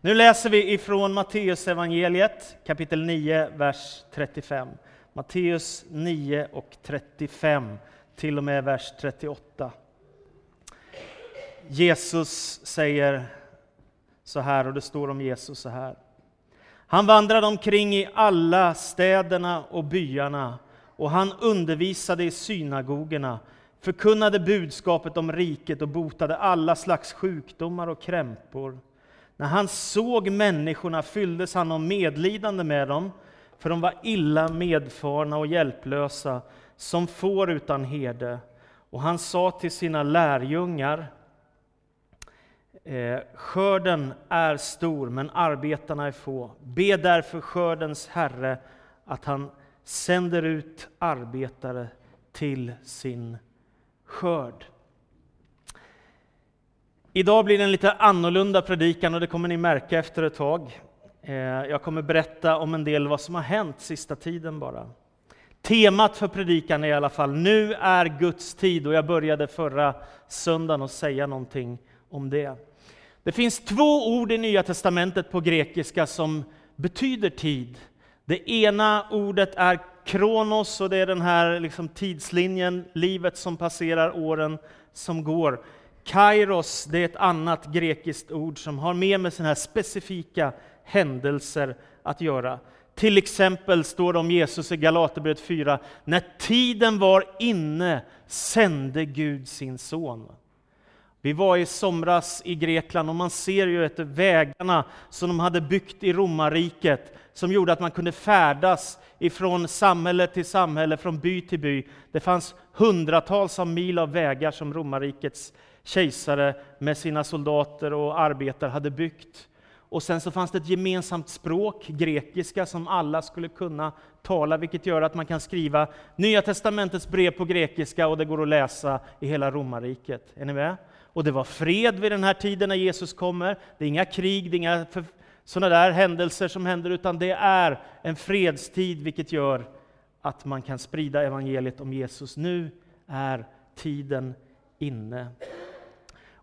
Nu läser vi ifrån Matteus evangeliet kapitel 9, vers 35. Matteus 9 och 35 till och med vers 38. Jesus säger så här, och det står om Jesus så här. Han vandrade omkring i alla städerna och byarna och han undervisade i synagogorna, förkunnade budskapet om riket och botade alla slags sjukdomar och krämpor. När han såg människorna fylldes han av medlidande med dem, för de var illa medfarna och hjälplösa, som får utan herde. Och han sa till sina lärjungar, eh, skörden är stor, men arbetarna är få. Be därför skördens Herre att han sänder ut arbetare till sin skörd. Idag blir det en lite annorlunda predikan och det kommer ni märka efter ett tag. Eh, jag kommer berätta om en del vad som har hänt sista tiden bara. Temat för predikan är i alla fall Nu är Guds tid och jag började förra söndagen att säga någonting om det. Det finns två ord i Nya Testamentet på grekiska som betyder tid. Det ena ordet är kronos och det är den här liksom tidslinjen, livet som passerar, åren som går. Kairos, det är ett annat grekiskt ord som har mer med sådana här specifika händelser att göra. Till exempel står det om Jesus i Galaterbrevet 4, när tiden var inne sände Gud sin son. Vi var i somras i Grekland och man ser ju att vägarna som de hade byggt i romarriket som gjorde att man kunde färdas ifrån samhälle till samhälle, från by till by. Det fanns hundratals av mil av vägar som romarrikets kejsare med sina soldater och arbetare hade byggt. Och sen så fanns det ett gemensamt språk, grekiska, som alla skulle kunna tala, vilket gör att man kan skriva Nya testamentets brev på grekiska och det går att läsa i hela romarriket. Är ni med? Och det var fred vid den här tiden när Jesus kommer. Det är inga krig, det är inga sådana där händelser som händer, utan det är en fredstid, vilket gör att man kan sprida evangeliet om Jesus. Nu är tiden inne.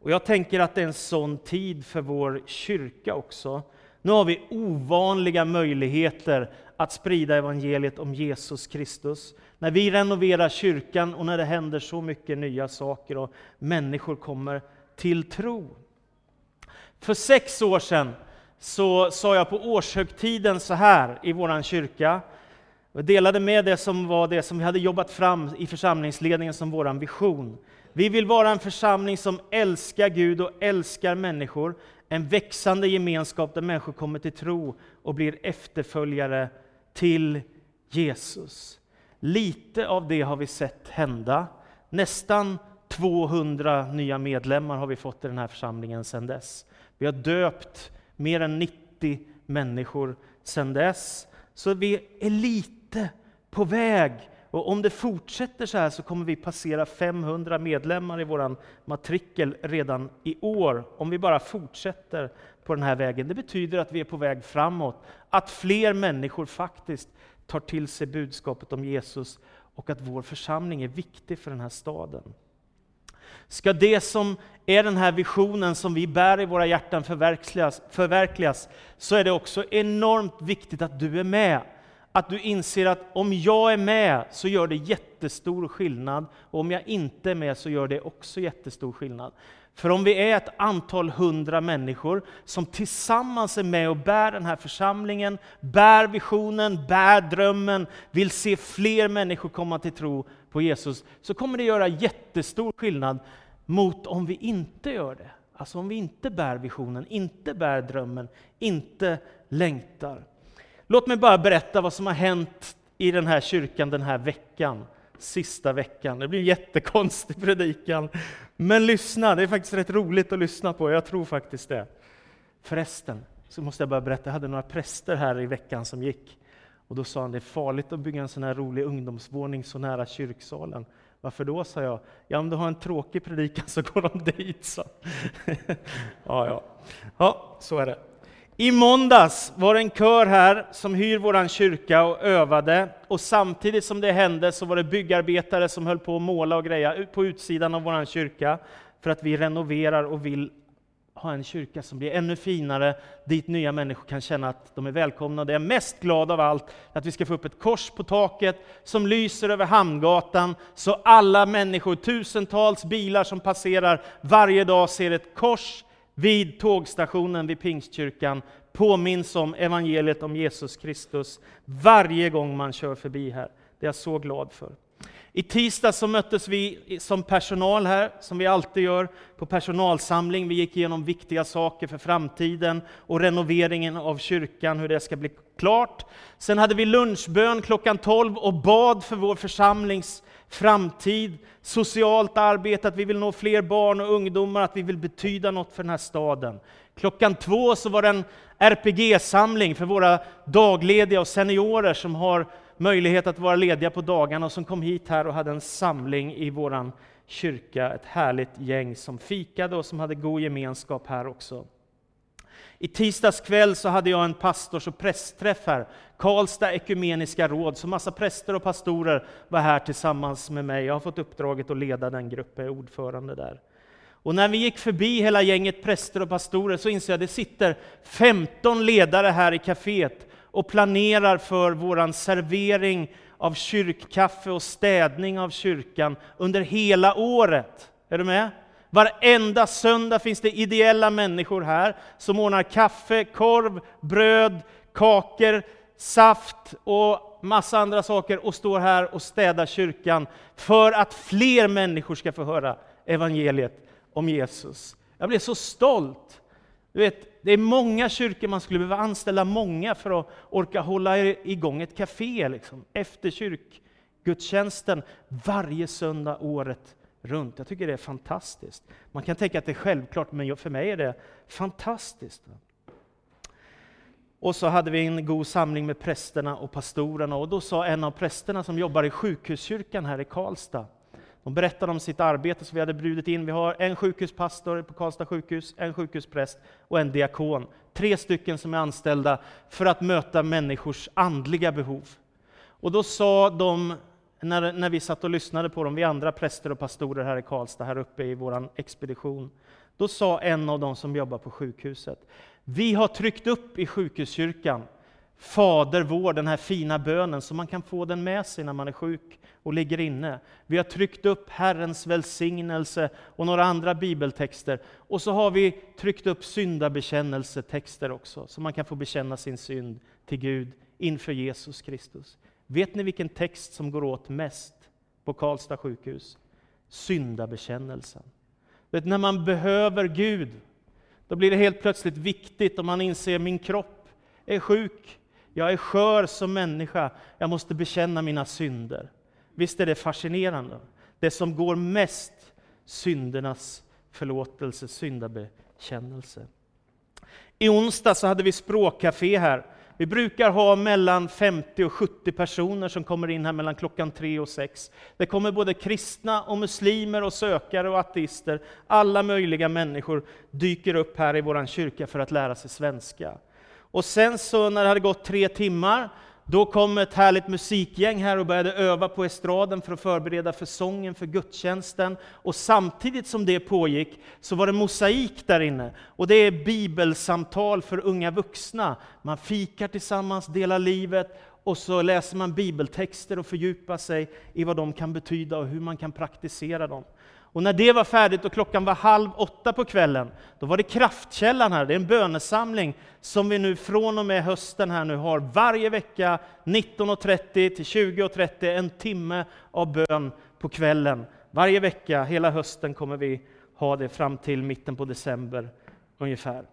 Och jag tänker att det är en sån tid för vår kyrka också. Nu har vi ovanliga möjligheter att sprida evangeliet om Jesus Kristus. När vi renoverar kyrkan och när det händer så mycket nya saker och människor kommer till tro. För sex år sedan så sa jag på årshögtiden så här i vår kyrka. Jag delade med det som var det som vi hade jobbat fram i församlingsledningen som vår vision. Vi vill vara en församling som älskar Gud och älskar människor. En växande gemenskap där människor kommer till tro och blir efterföljare till Jesus. Lite av det har vi sett hända. Nästan 200 nya medlemmar har vi fått i den här församlingen sedan dess. Vi har döpt mer än 90 människor sedan dess. Så vi är lite på väg. Och om det fortsätter så här så kommer vi passera 500 medlemmar i vår matrikel redan i år, om vi bara fortsätter på den här vägen. Det betyder att vi är på väg framåt, att fler människor faktiskt tar till sig budskapet om Jesus och att vår församling är viktig för den här staden. Ska det som är den här visionen som vi bär i våra hjärtan förverkligas, förverkligas, så är det också enormt viktigt att du är med. Att du inser att om jag är med så gör det jättestor skillnad, och om jag inte är med så gör det också jättestor skillnad. För om vi är ett antal hundra människor som tillsammans är med och bär den här församlingen, bär visionen, bär drömmen, vill se fler människor komma till tro på Jesus, så kommer det göra jättestor skillnad mot om vi inte gör det. Alltså om vi inte bär visionen, inte bär drömmen, inte längtar. Låt mig bara berätta vad som har hänt i den här kyrkan den här veckan, sista veckan. Det blir en jättekonstig predikan, men lyssna, det är faktiskt rätt roligt att lyssna på, jag tror faktiskt det. Förresten, så måste jag bara berätta, jag hade några präster här i veckan som gick. Och då sa han, det är farligt att bygga en sån här rolig ungdomsvåning så nära kyrksalen. Varför då, sa jag. Ja, om du har en tråkig predikan så går de dit, sa ja, ja. ja, så är det. I måndags var det en kör här som hyr vår kyrka och övade. Och samtidigt som det hände så var det byggarbetare som höll på att måla och greja på utsidan av vår kyrka för att vi renoverar och vill ha en kyrka som blir ännu finare, dit nya människor kan känna att de är välkomna. Det jag är mest glad av allt är att vi ska få upp ett kors på taket som lyser över Hamngatan, så alla människor, tusentals bilar som passerar varje dag ser ett kors vid tågstationen vid Pingstkyrkan, påminns om evangeliet om Jesus Kristus varje gång man kör förbi här. Det är jag så glad för. I tisdag så möttes vi som personal här, som vi alltid gör, på personalsamling. Vi gick igenom viktiga saker för framtiden och renoveringen av kyrkan, hur det ska bli klart. Sen hade vi lunchbön klockan 12 och bad för vår församlings framtid, socialt arbete, att vi vill nå fler barn och ungdomar, att vi vill betyda något för den här staden. Klockan två så var det en RPG-samling för våra daglediga och seniorer som har möjlighet att vara lediga på dagarna och som kom hit här och hade en samling i våran kyrka. Ett härligt gäng som fikade och som hade god gemenskap här också. I tisdags kväll så hade jag en pastors och prästträff här. Karlstad ekumeniska råd, så massa präster och pastorer var här tillsammans med mig. Jag har fått uppdraget att leda den gruppen, jag är ordförande där. Och när vi gick förbi hela gänget präster och pastorer så inser jag att det sitter 15 ledare här i kaféet och planerar för våran servering av kyrkkaffe och städning av kyrkan under hela året. Är du med? Varenda söndag finns det ideella människor här som ordnar kaffe, korv, bröd, kakor, saft och massa andra saker och står här och städar kyrkan för att fler människor ska få höra evangeliet om Jesus. Jag blev så stolt. Du vet, det är många kyrkor man skulle behöva anställa många för att orka hålla igång ett café liksom, efter kyrkgudstjänsten varje söndag året runt. Jag tycker det är fantastiskt. Man kan tänka att det är självklart, men för mig är det fantastiskt. Och så hade vi en god samling med prästerna och pastorerna och då sa en av prästerna som jobbar i sjukhuskyrkan här i Karlstad, de berättade om sitt arbete som vi hade bjudit in. Vi har en sjukhuspastor på Karlstad sjukhus, en sjukhuspräst och en diakon. Tre stycken som är anställda för att möta människors andliga behov. Och då sa de när, när vi satt och lyssnade på dem, vi andra präster och pastorer här i Karlstad, här uppe i vår expedition, då sa en av dem som jobbar på sjukhuset, vi har tryckt upp i sjukhuskyrkan Fader vår, den här fina bönen, så man kan få den med sig när man är sjuk och ligger inne. Vi har tryckt upp Herrens välsignelse och några andra bibeltexter. Och så har vi tryckt upp syndabekännelsetexter också, så man kan få bekänna sin synd till Gud inför Jesus Kristus. Vet ni vilken text som går åt mest på Karlstad sjukhus? Syndabekännelsen. Vet, när man behöver Gud, då blir det helt plötsligt viktigt om man inser min kropp är sjuk, jag är skör som människa, jag måste bekänna mina synder. Visst är det fascinerande? Det som går mest, syndernas förlåtelse, syndabekännelse. I onsdag så hade vi språkcafé här vi brukar ha mellan 50 och 70 personer som kommer in här mellan klockan 3 och 6. Det kommer både kristna och muslimer och sökare och ateister. Alla möjliga människor dyker upp här i vår kyrka för att lära sig svenska. Och sen så när det hade gått tre timmar då kom ett härligt musikgäng här och började öva på estraden för att förbereda för sången, för gudstjänsten. Och samtidigt som det pågick så var det mosaik där inne. Och det är bibelsamtal för unga vuxna. Man fikar tillsammans, delar livet och så läser man bibeltexter och fördjupar sig i vad de kan betyda och hur man kan praktisera dem. Och när det var färdigt och klockan var halv åtta på kvällen, då var det Kraftkällan här, det är en bönesamling som vi nu från och med hösten här nu har varje vecka 19.30 till 20.30, en timme av bön på kvällen. Varje vecka, hela hösten kommer vi ha det fram till mitten på december ungefär.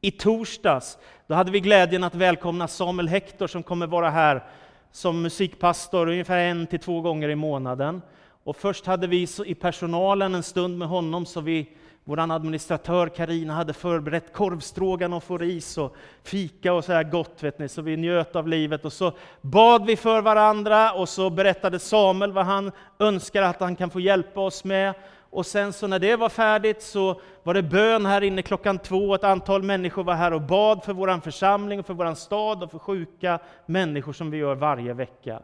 I torsdags då hade vi glädjen att välkomna Samuel Hector som kommer vara här som musikpastor ungefär en till två gånger i månaden. Och först hade vi i personalen en stund med honom, så vi, vår administratör Karina hade förberett korvstrågan och ris och fika och så här gott, vet ni, så vi njöt av livet. Och så bad vi för varandra och så berättade Samuel vad han önskar att han kan få hjälpa oss med. Och sen så när det var färdigt så var det bön här inne klockan två. Ett antal människor var här och bad för vår församling, och för vår stad och för sjuka människor som vi gör varje vecka.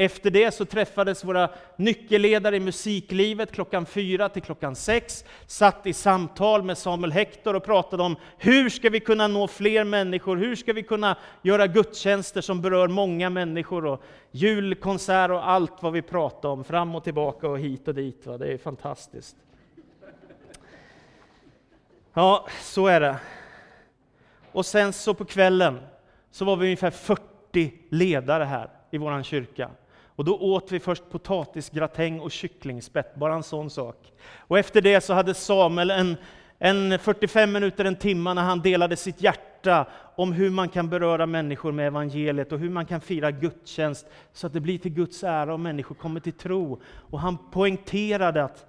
Efter det så träffades våra nyckelledare i musiklivet klockan fyra till klockan sex, satt i samtal med Samuel Hector och pratade om hur ska vi kunna nå fler människor, hur ska vi kunna göra gudstjänster som berör många människor och julkonsert och allt vad vi pratade om, fram och tillbaka och hit och dit. Va? Det är fantastiskt. Ja, så är det. Och sen så på kvällen så var vi ungefär 40 ledare här i vår kyrka. Och då åt vi först potatisgratäng och kycklingspett, bara en sån sak. Och efter det så hade Samuel en, en 45 minuter, en timme, när han delade sitt hjärta om hur man kan beröra människor med evangeliet och hur man kan fira gudstjänst så att det blir till Guds ära och människor kommer till tro. Och han poängterade att,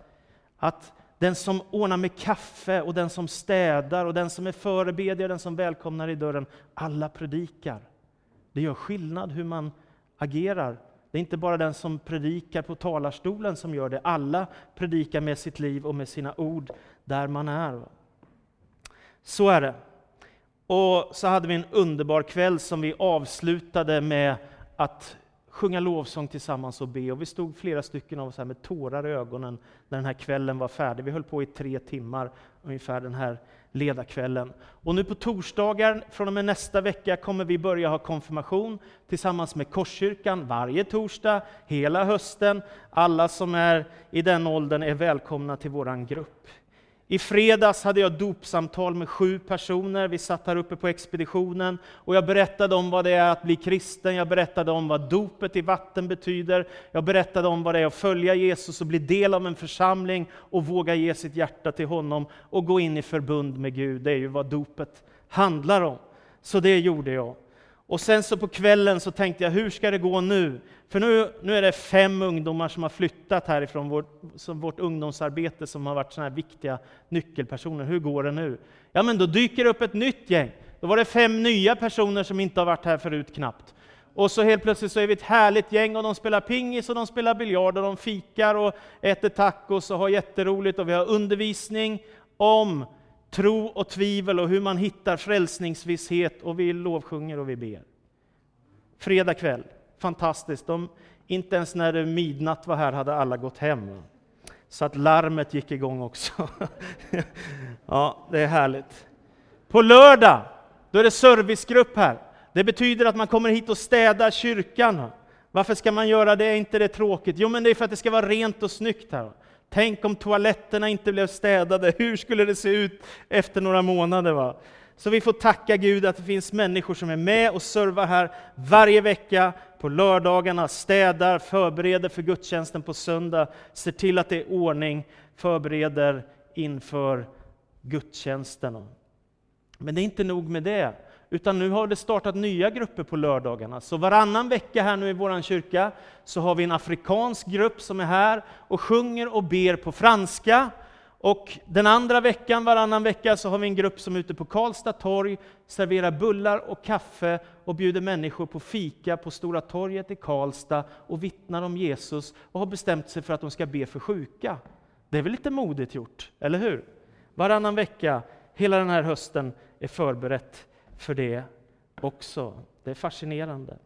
att den som ordnar med kaffe och den som städar och den som är förebedjare och den som välkomnar i dörren, alla predikar. Det gör skillnad hur man agerar. Det är inte bara den som predikar på talarstolen som gör det. Alla predikar med sitt liv och med sina ord där man är. Så är det. Och så hade vi en underbar kväll som vi avslutade med att sjunga lovsång tillsammans och be. Och vi stod flera stycken av oss här med tårar i ögonen när den här kvällen var färdig. Vi höll på i tre timmar ungefär den här ledarkvällen. Och nu på torsdagar, från och med nästa vecka, kommer vi börja ha konfirmation tillsammans med Korskyrkan varje torsdag, hela hösten. Alla som är i den åldern är välkomna till vår grupp. I fredags hade jag dopsamtal med sju personer. Vi satt här uppe på expeditionen och jag berättade om vad det är att bli kristen. Jag berättade om vad dopet i vatten betyder. Jag berättade om vad det är att följa Jesus och bli del av en församling och våga ge sitt hjärta till honom och gå in i förbund med Gud. Det är ju vad dopet handlar om. Så det gjorde jag. Och sen så på kvällen så tänkte jag, hur ska det gå nu? För nu, nu är det fem ungdomar som har flyttat härifrån vårt, som vårt ungdomsarbete som har varit sådana här viktiga nyckelpersoner. Hur går det nu? Ja, men då dyker det upp ett nytt gäng. Då var det fem nya personer som inte har varit här förut knappt. Och så helt plötsligt så är vi ett härligt gäng och de spelar pingis och de spelar biljard och de fikar och äter tacos och har jätteroligt och vi har undervisning om tro och tvivel och hur man hittar frälsningsvisshet och vi lovsjunger och vi ber. Fredag kväll, fantastiskt. De, inte ens när midnatt var här hade alla gått hem. Så att larmet gick igång också. ja, det är härligt. På lördag, då är det servicegrupp här. Det betyder att man kommer hit och städar kyrkan. Varför ska man göra det? Är inte det tråkigt? Jo, men det är för att det ska vara rent och snyggt här. Tänk om toaletterna inte blev städade, hur skulle det se ut efter några månader? Va? Så vi får tacka Gud att det finns människor som är med och servar här varje vecka på lördagarna, städar, förbereder för gudstjänsten på söndag, ser till att det är ordning, förbereder inför gudstjänsten. Men det är inte nog med det. Utan nu har det startat nya grupper på lördagarna. Så varannan vecka här nu i vår kyrka så har vi en afrikansk grupp som är här och sjunger och ber på franska. Och den andra veckan, varannan vecka, så har vi en grupp som är ute på Karlstad torg, serverar bullar och kaffe och bjuder människor på fika på Stora torget i Karlstad och vittnar om Jesus och har bestämt sig för att de ska be för sjuka. Det är väl lite modigt gjort, eller hur? Varannan vecka, hela den här hösten, är förberett för det också. Det är fascinerande.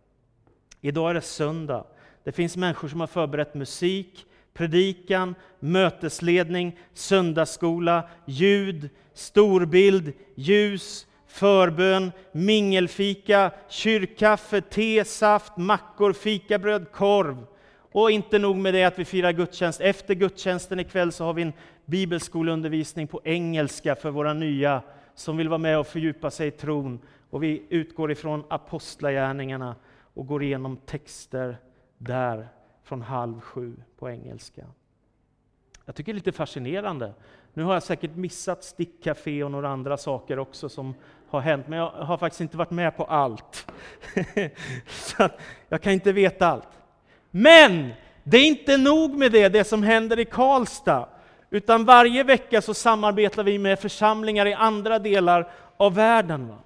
Idag är det söndag. Det finns människor som har förberett musik, predikan, mötesledning, söndagsskola, ljud, storbild, ljus, förbön, mingelfika, kyrkkaffe, te, saft, mackor, fikabröd, korv. Och inte nog med det att vi firar gudstjänst. Efter gudstjänsten ikväll så har vi en bibelskoleundervisning på engelska för våra nya som vill vara med och fördjupa sig i tron. Och vi utgår ifrån apostlagärningarna och går igenom texter där från halv sju på engelska. Jag tycker det är lite fascinerande. Nu har jag säkert missat stickcafé och några andra saker också som har hänt, men jag har faktiskt inte varit med på allt. Så jag kan inte veta allt. Men det är inte nog med det, det som händer i Karlstad. Utan varje vecka så samarbetar vi med församlingar i andra delar av världen. Va?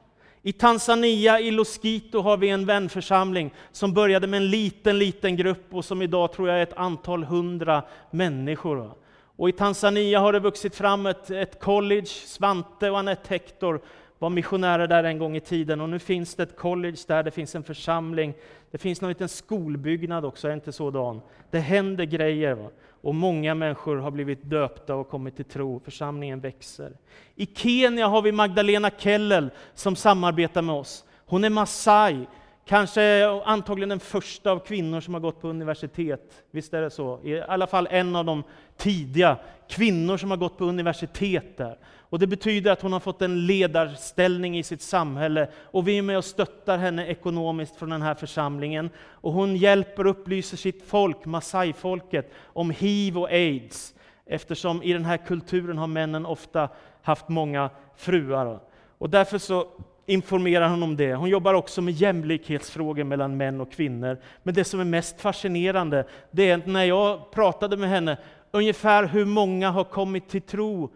I Tanzania, i Loskito, har vi en vänförsamling som började med en liten, liten grupp och som idag tror jag är ett antal hundra människor. Va? Och i Tanzania har det vuxit fram ett, ett college, Svante och Anette Hector var missionärer där en gång i tiden och nu finns det ett college där, det finns en församling, det finns någon liten skolbyggnad också, är inte så Dan? Det händer grejer va? och många människor har blivit döpta och kommit till tro, församlingen växer. I Kenya har vi Magdalena Kellel som samarbetar med oss. Hon är massaj, Kanske antagligen den första av kvinnor som har gått på universitet. Visst är det så? I alla fall en av de tidiga kvinnor som har gått på universitet där. Och det betyder att hon har fått en ledarställning i sitt samhälle. Och vi är med och stöttar henne ekonomiskt från den här församlingen. Och hon hjälper och upplyser sitt folk, Masai-folket, om hiv och aids. Eftersom i den här kulturen har männen ofta haft många fruar. Och därför så informerar hon om det. Hon jobbar också med jämlikhetsfrågor mellan män och kvinnor. Men det som är mest fascinerande, det är när jag pratade med henne, ungefär hur många har kommit till tro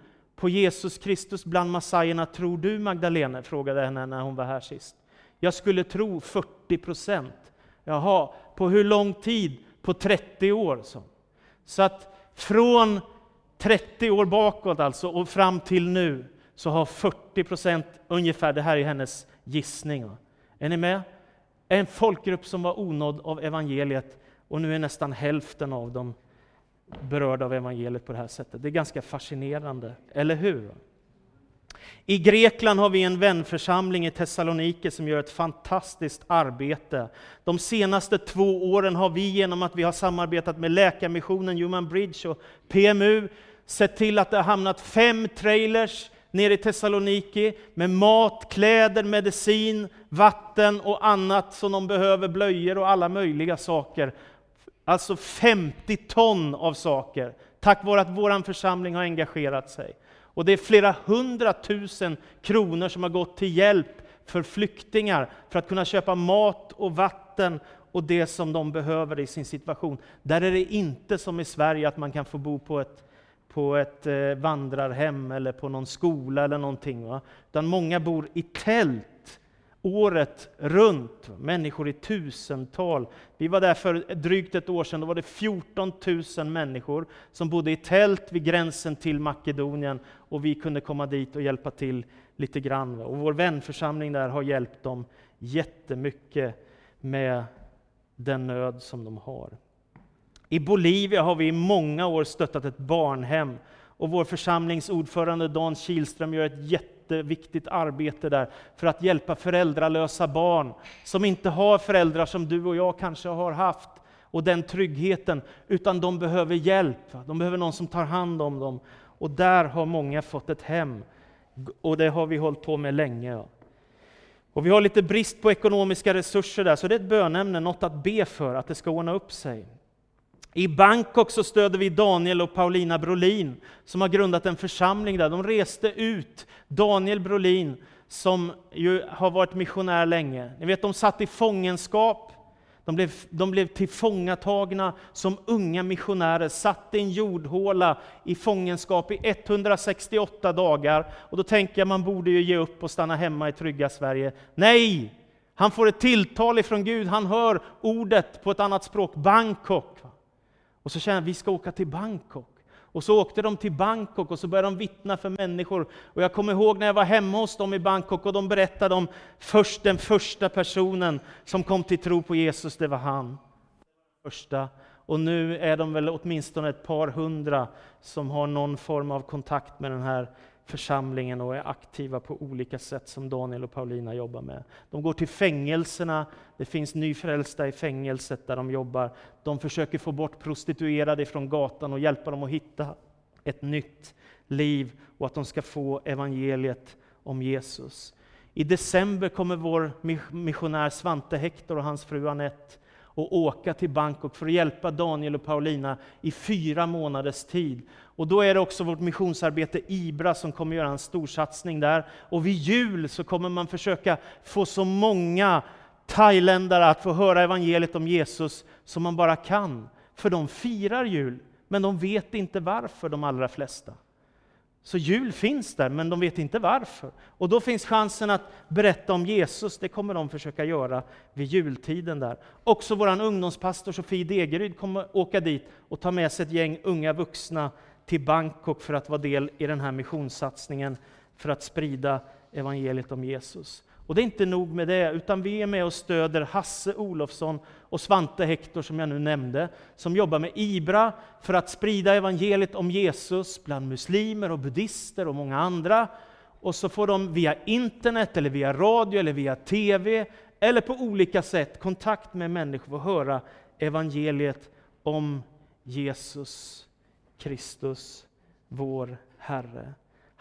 på Jesus Kristus bland massajerna tror du Magdalena? frågade henne när hon var här sist. Jag skulle tro 40 procent. Jaha, på hur lång tid? På 30 år. Så, så att från 30 år bakåt alltså och fram till nu så har 40 procent ungefär, det här är hennes gissning. Är ni med? En folkgrupp som var onådd av evangeliet och nu är nästan hälften av dem berörda av evangeliet på det här sättet. Det är ganska fascinerande, eller hur? I Grekland har vi en vänförsamling i Thessaloniki som gör ett fantastiskt arbete. De senaste två åren har vi genom att vi har samarbetat med Läkarmissionen, Human Bridge och PMU sett till att det har hamnat fem trailers nere i Thessaloniki med mat, kläder, medicin, vatten och annat som de behöver, blöjor och alla möjliga saker. Alltså 50 ton av saker, tack vare att vår församling har engagerat sig. Och det är flera hundratusen kronor som har gått till hjälp för flyktingar, för att kunna köpa mat och vatten och det som de behöver i sin situation. Där är det inte som i Sverige att man kan få bo på ett på ett eh, vandrarhem eller på någon skola eller någonting. Va? Utan många bor i tält året runt, människor i tusental. Vi var där för drygt ett år sedan, då var det 14 000 människor som bodde i tält vid gränsen till Makedonien och vi kunde komma dit och hjälpa till lite grann. Och vår vänförsamling där har hjälpt dem jättemycket med den nöd som de har. I Bolivia har vi i många år stöttat ett barnhem och vår församlingsordförande Dan Kihlström gör ett jätteviktigt arbete där för att hjälpa föräldralösa barn som inte har föräldrar som du och jag kanske har haft och den tryggheten, utan de behöver hjälp. De behöver någon som tar hand om dem. Och där har många fått ett hem. Och det har vi hållit på med länge. Och vi har lite brist på ekonomiska resurser där, så det är ett bönämne, något att be för, att det ska ordna upp sig. I Bangkok så stöder vi Daniel och Paulina Brolin som har grundat en församling där. De reste ut. Daniel Brolin som ju har varit missionär länge. Ni vet, de satt i fångenskap. De blev, de blev tillfångatagna som unga missionärer, satt i en jordhåla i fångenskap i 168 dagar. Och då tänker jag man borde ju ge upp och stanna hemma i trygga Sverige. Nej! Han får ett tilltal ifrån Gud, han hör ordet på ett annat språk, Bangkok. Och så känner jag att vi ska åka till Bangkok. Och så åkte de till Bangkok och så började de vittna för människor. Och jag kommer ihåg när jag var hemma hos dem i Bangkok och de berättade om först den första personen som kom till tro på Jesus, det var han. Första. Och nu är de väl åtminstone ett par hundra som har någon form av kontakt med den här församlingen och är aktiva på olika sätt som Daniel och Paulina jobbar med. De går till fängelserna, det finns nyfrälsta i fängelset där de jobbar. De försöker få bort prostituerade från gatan och hjälpa dem att hitta ett nytt liv och att de ska få evangeliet om Jesus. I december kommer vår missionär Svante Hector och hans fru Anette och åka till Bangkok för att hjälpa Daniel och Paulina i fyra månaders tid. Och då är det också vårt missionsarbete IBRA som kommer göra en stor satsning där. Och vid jul så kommer man försöka få så många thailändare att få höra evangeliet om Jesus som man bara kan. För de firar jul, men de vet inte varför, de allra flesta. Så jul finns där, men de vet inte varför. Och då finns chansen att berätta om Jesus, det kommer de försöka göra vid jultiden där. Också vår ungdomspastor Sofie Degeryd kommer åka dit och ta med sig ett gäng unga vuxna till Bangkok för att vara del i den här missionssatsningen för att sprida evangeliet om Jesus. Och det är inte nog med det, utan vi är med och stöder Hasse Olofsson och Svante Hector, som jag nu nämnde, som jobbar med IBRA för att sprida evangeliet om Jesus bland muslimer och buddister och många andra. Och så får de via internet, eller via radio, eller via TV, eller på olika sätt kontakt med människor och höra evangeliet om Jesus Kristus, vår Herre.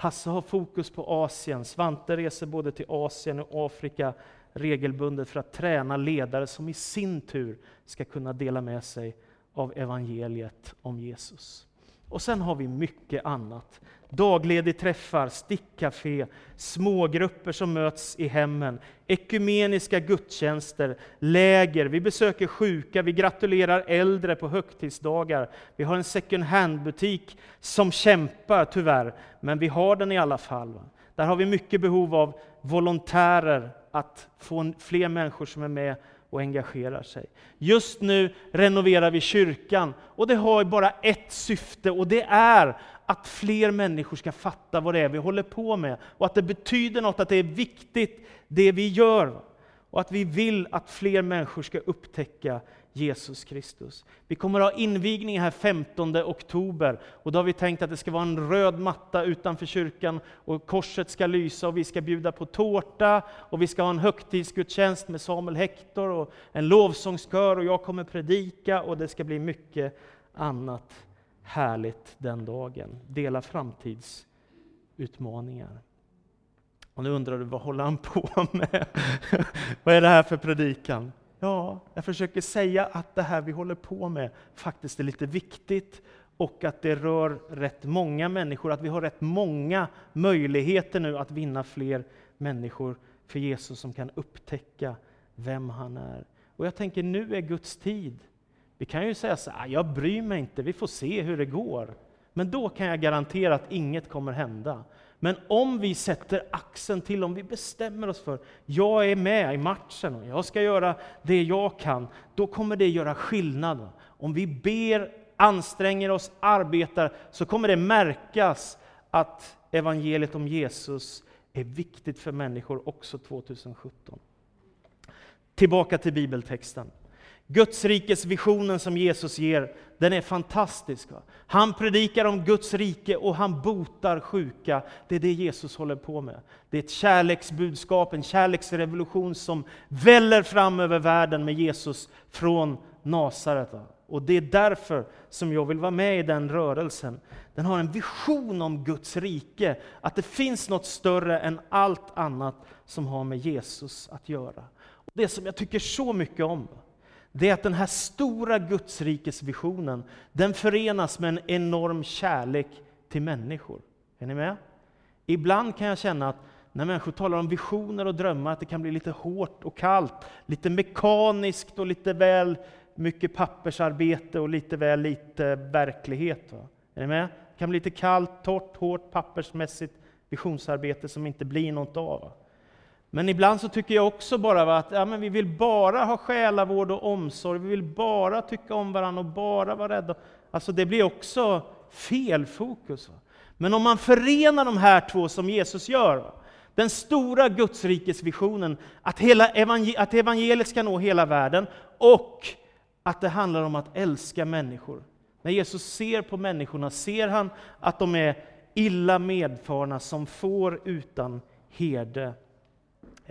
Hasse har fokus på Asien. Svante reser både till Asien och Afrika regelbundet för att träna ledare som i sin tur ska kunna dela med sig av evangeliet om Jesus. Och sen har vi mycket annat. Dagledig träffar, stickcafé, smågrupper som möts i hemmen, ekumeniska gudstjänster, läger, vi besöker sjuka, vi gratulerar äldre på högtidsdagar. Vi har en second hand-butik som kämpar tyvärr, men vi har den i alla fall. Där har vi mycket behov av volontärer, att få fler människor som är med och engagerar sig. Just nu renoverar vi kyrkan och det har bara ett syfte och det är att fler människor ska fatta vad det är vi håller på med och att det betyder något, att det är viktigt det vi gör. Och att vi vill att fler människor ska upptäcka Jesus Kristus. Vi kommer att ha invigning här 15 oktober och då har vi tänkt att det ska vara en röd matta utanför kyrkan och korset ska lysa och vi ska bjuda på tårta och vi ska ha en högtidsgudstjänst med Samuel Hector och en lovsångskör och jag kommer predika och det ska bli mycket annat härligt den dagen. Dela framtidsutmaningar. Och nu undrar du, vad håller han på med? vad är det här för predikan? Ja, jag försöker säga att det här vi håller på med faktiskt är lite viktigt och att det rör rätt många människor, att vi har rätt många möjligheter nu att vinna fler människor för Jesus som kan upptäcka vem han är. Och jag tänker, nu är Guds tid. Vi kan ju säga så här, ah, jag bryr mig inte, vi får se hur det går. Men då kan jag garantera att inget kommer hända. Men om vi sätter axeln till, om vi bestämmer oss för jag är med i matchen och jag ska göra det jag kan, då kommer det göra skillnad. Om vi ber, anstränger oss, arbetar, så kommer det märkas att evangeliet om Jesus är viktigt för människor också 2017. Tillbaka till bibeltexten. Guds rikes visionen som Jesus ger, den är fantastisk. Han predikar om Guds rike och han botar sjuka. Det är det Jesus håller på med. Det är ett kärleksbudskap, en kärleksrevolution som väller fram över världen med Jesus från Nasaret. Och det är därför som jag vill vara med i den rörelsen. Den har en vision om Guds rike, att det finns något större än allt annat som har med Jesus att göra. Och det som jag tycker så mycket om, det är att den här stora Gudsrikesvisionen, den förenas med en enorm kärlek till människor. Är ni med? Ibland kan jag känna att när människor talar om visioner och drömmar, att det kan bli lite hårt och kallt, lite mekaniskt och lite väl mycket pappersarbete och lite väl lite verklighet. Va? Är ni med? Det kan bli lite kallt, torrt, hårt, pappersmässigt visionsarbete som inte blir något av. Va? Men ibland så tycker jag också bara att ja, men vi vill bara ha själavård och omsorg, vi vill bara tycka om varandra och bara vara rädda. Alltså det blir också fel fokus. Va? Men om man förenar de här två som Jesus gör, va? den stora Gudsrikesvisionen, att, hela evangel att evangeliet ska nå hela världen och att det handlar om att älska människor. När Jesus ser på människorna ser han att de är illa medfarna som får utan herde.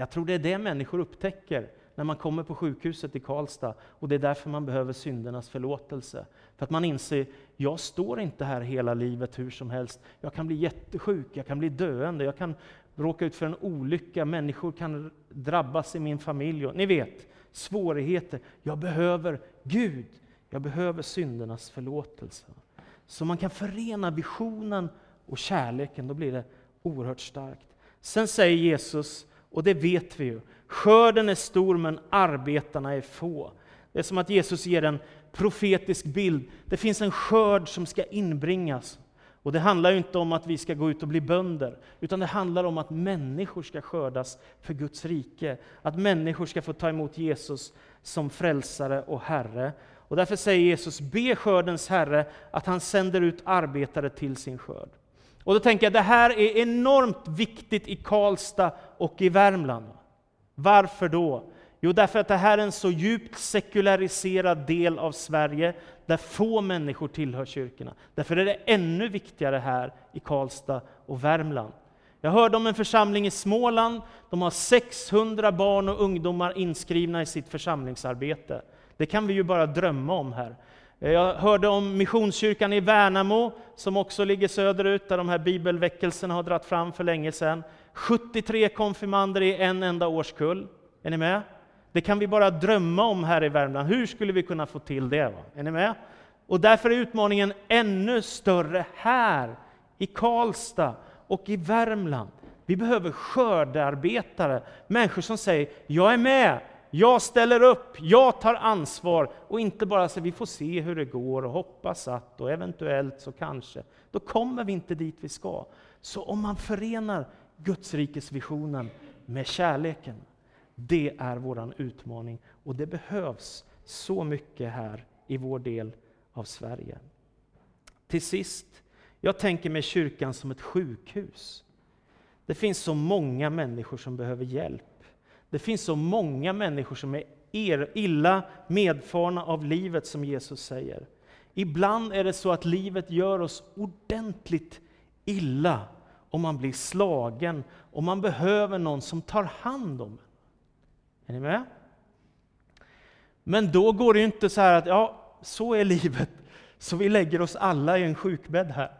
Jag tror det är det människor upptäcker när man kommer på sjukhuset i Karlstad och det är därför man behöver syndernas förlåtelse. För att man inser, jag står inte här hela livet hur som helst. Jag kan bli jättesjuk, jag kan bli döende, jag kan råka ut för en olycka, människor kan drabbas i min familj. Och, ni vet, svårigheter. Jag behöver Gud. Jag behöver syndernas förlåtelse. Så man kan förena visionen och kärleken, då blir det oerhört starkt. Sen säger Jesus och det vet vi ju. Skörden är stor men arbetarna är få. Det är som att Jesus ger en profetisk bild. Det finns en skörd som ska inbringas. Och det handlar ju inte om att vi ska gå ut och bli bönder, utan det handlar om att människor ska skördas för Guds rike. Att människor ska få ta emot Jesus som frälsare och Herre. Och därför säger Jesus, be skördens Herre att han sänder ut arbetare till sin skörd. Och då tänker jag, det här är enormt viktigt i Karlstad och i Värmland. Varför då? Jo, därför att det här är en så djupt sekulariserad del av Sverige, där få människor tillhör kyrkorna. Därför är det ännu viktigare här i Karlstad och Värmland. Jag hörde om en församling i Småland, de har 600 barn och ungdomar inskrivna i sitt församlingsarbete. Det kan vi ju bara drömma om här. Eh, jag hörde om Missionskyrkan i Värnamo, som också ligger söderut, där de här bibelväckelserna har dragit fram för länge sedan. 73 konfirmander i en enda årskull. Är ni med? Det kan vi bara drömma om här i Värmland. Hur skulle vi kunna få till det? Va? Är ni med? Och därför är utmaningen ännu större här, i Karlstad och i Värmland. Vi behöver skördearbetare, människor som säger ”Jag är med, jag ställer upp, jag tar ansvar” och inte bara säger ”Vi får se hur det går och hoppas att och eventuellt så kanske”. Då kommer vi inte dit vi ska. Så om man förenar Gudsrikesvisionen med kärleken, det är vår utmaning och det behövs så mycket här i vår del av Sverige. Till sist, jag tänker mig kyrkan som ett sjukhus. Det finns så många människor som behöver hjälp. Det finns så många människor som är illa medfarna av livet, som Jesus säger. Ibland är det så att livet gör oss ordentligt illa om man blir slagen och man behöver någon som tar hand om en. Är ni med? Men då går det ju inte så här att ja, så är livet, så vi lägger oss alla i en sjukbädd här.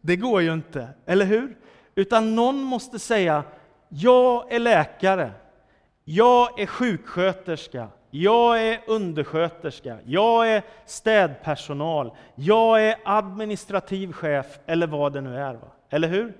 Det går ju inte, eller hur? Utan någon måste säga, jag är läkare, jag är sjuksköterska, jag är undersköterska, jag är städpersonal, jag är administrativ chef, eller vad det nu är. Va? Eller hur?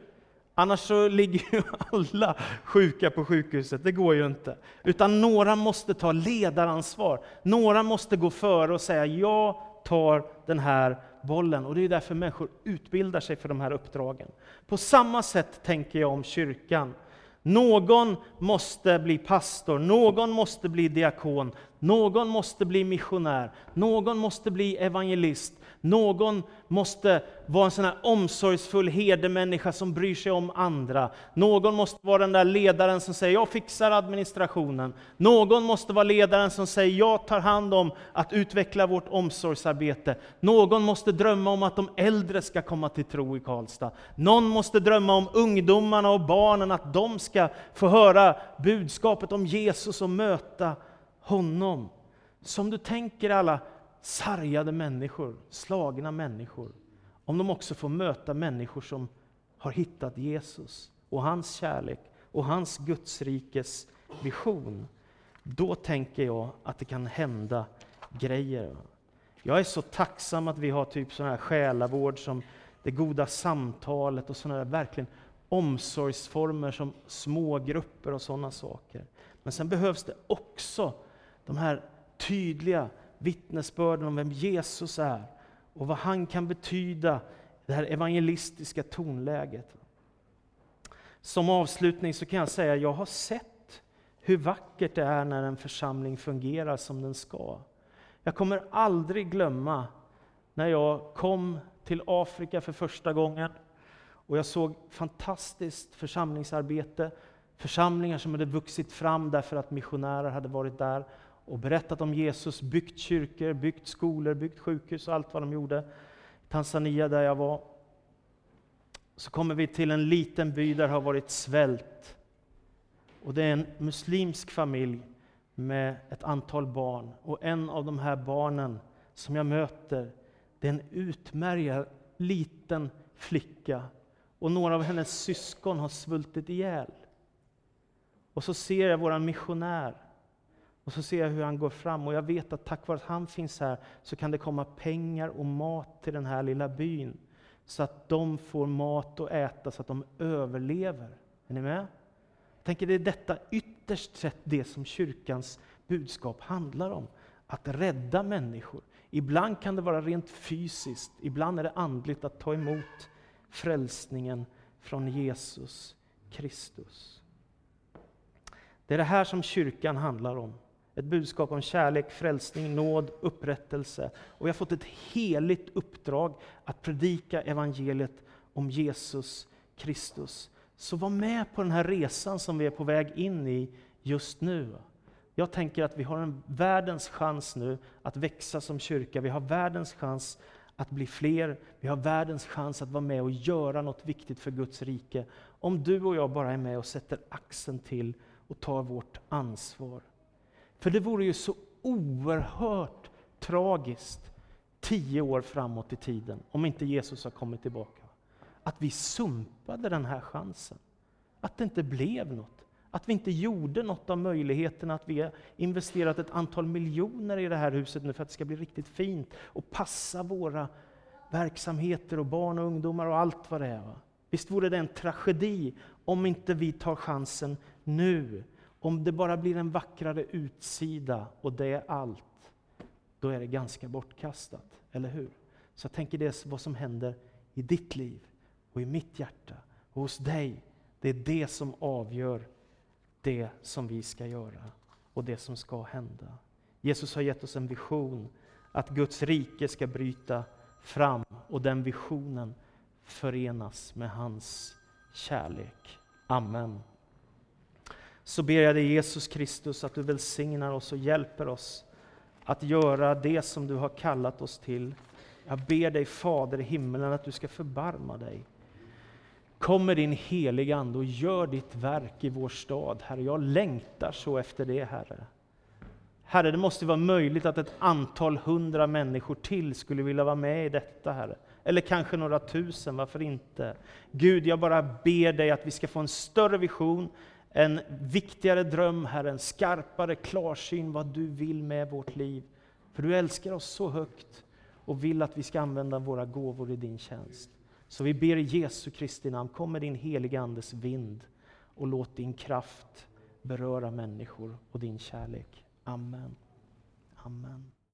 Annars så ligger ju alla sjuka på sjukhuset, det går ju inte. Utan några måste ta ledaransvar. Några måste gå före och säga, jag tar den här bollen. Och det är därför människor utbildar sig för de här uppdragen. På samma sätt tänker jag om kyrkan. Någon måste bli pastor, någon måste bli diakon, någon måste bli missionär, någon måste bli evangelist, någon måste vara en sån här omsorgsfull herdemänniska som bryr sig om andra. Någon måste vara den där ledaren som säger jag fixar administrationen. Någon måste vara ledaren som säger jag tar hand om att utveckla vårt omsorgsarbete. Någon måste drömma om att de äldre ska komma till tro i Karlstad. Någon måste drömma om ungdomarna och barnen, att de ska få höra budskapet om Jesus och möta honom. Som du tänker alla sargade människor, slagna människor, om de också får möta människor som har hittat Jesus och hans kärlek och hans Gudsrikes vision, då tänker jag att det kan hända grejer. Jag är så tacksam att vi har typ sån här själavård som det goda samtalet och såna där verkligen omsorgsformer som små grupper och sådana saker. Men sen behövs det också de här tydliga vittnesbörden om vem Jesus är och vad han kan betyda, det här evangelistiska tonläget. Som avslutning så kan jag säga att jag har sett hur vackert det är när en församling fungerar som den ska. Jag kommer aldrig glömma när jag kom till Afrika för första gången och jag såg fantastiskt församlingsarbete, församlingar som hade vuxit fram därför att missionärer hade varit där och berättat om Jesus, byggt kyrkor, byggt skolor, byggt sjukhus och allt vad de gjorde. I Tanzania där jag var. Så kommer vi till en liten by där det har varit svält. Och det är en muslimsk familj med ett antal barn. Och en av de här barnen som jag möter, det är en utmärgad liten flicka. Och några av hennes syskon har svultit ihjäl. Och så ser jag vår missionär och så ser jag hur han går fram och jag vet att tack vare att han finns här så kan det komma pengar och mat till den här lilla byn. Så att de får mat att äta, så att de överlever. Är ni med? Jag tänker det är detta ytterst sett det som kyrkans budskap handlar om. Att rädda människor. Ibland kan det vara rent fysiskt, ibland är det andligt att ta emot frälsningen från Jesus Kristus. Det är det här som kyrkan handlar om. Ett budskap om kärlek, frälsning, nåd, upprättelse. Och vi har fått ett heligt uppdrag att predika evangeliet om Jesus Kristus. Så var med på den här resan som vi är på väg in i just nu. Jag tänker att vi har en världens chans nu att växa som kyrka. Vi har världens chans att bli fler. Vi har världens chans att vara med och göra något viktigt för Guds rike. Om du och jag bara är med och sätter axeln till och tar vårt ansvar. För det vore ju så oerhört tragiskt tio år framåt i tiden om inte Jesus har kommit tillbaka. Att vi sumpade den här chansen. Att det inte blev något. Att vi inte gjorde något av möjligheten att vi har investerat ett antal miljoner i det här huset nu för att det ska bli riktigt fint och passa våra verksamheter och barn och ungdomar och allt vad det är. Va? Visst vore det en tragedi om inte vi tar chansen nu. Om det bara blir en vackrare utsida och det är allt, då är det ganska bortkastat. Eller hur? Så jag tänker det är vad som händer i ditt liv och i mitt hjärta och hos dig. Det är det som avgör det som vi ska göra och det som ska hända. Jesus har gett oss en vision att Guds rike ska bryta fram och den visionen förenas med hans kärlek. Amen. Så ber jag dig Jesus Kristus att du välsignar oss och hjälper oss att göra det som du har kallat oss till. Jag ber dig Fader i himmelen att du ska förbarma dig. Kom med din heliga Ande och gör ditt verk i vår stad, Herre. Jag längtar så efter det, Herre. Herre, det måste vara möjligt att ett antal hundra människor till skulle vilja vara med i detta, Herre. Eller kanske några tusen, varför inte? Gud, jag bara ber dig att vi ska få en större vision, en viktigare dröm, Herre, en skarpare klarsyn vad du vill med vårt liv. För du älskar oss så högt och vill att vi ska använda våra gåvor i din tjänst. Så vi ber i Jesu Kristi namn, kom med din heliga Andes vind och låt din kraft beröra människor och din kärlek. Amen. Amen.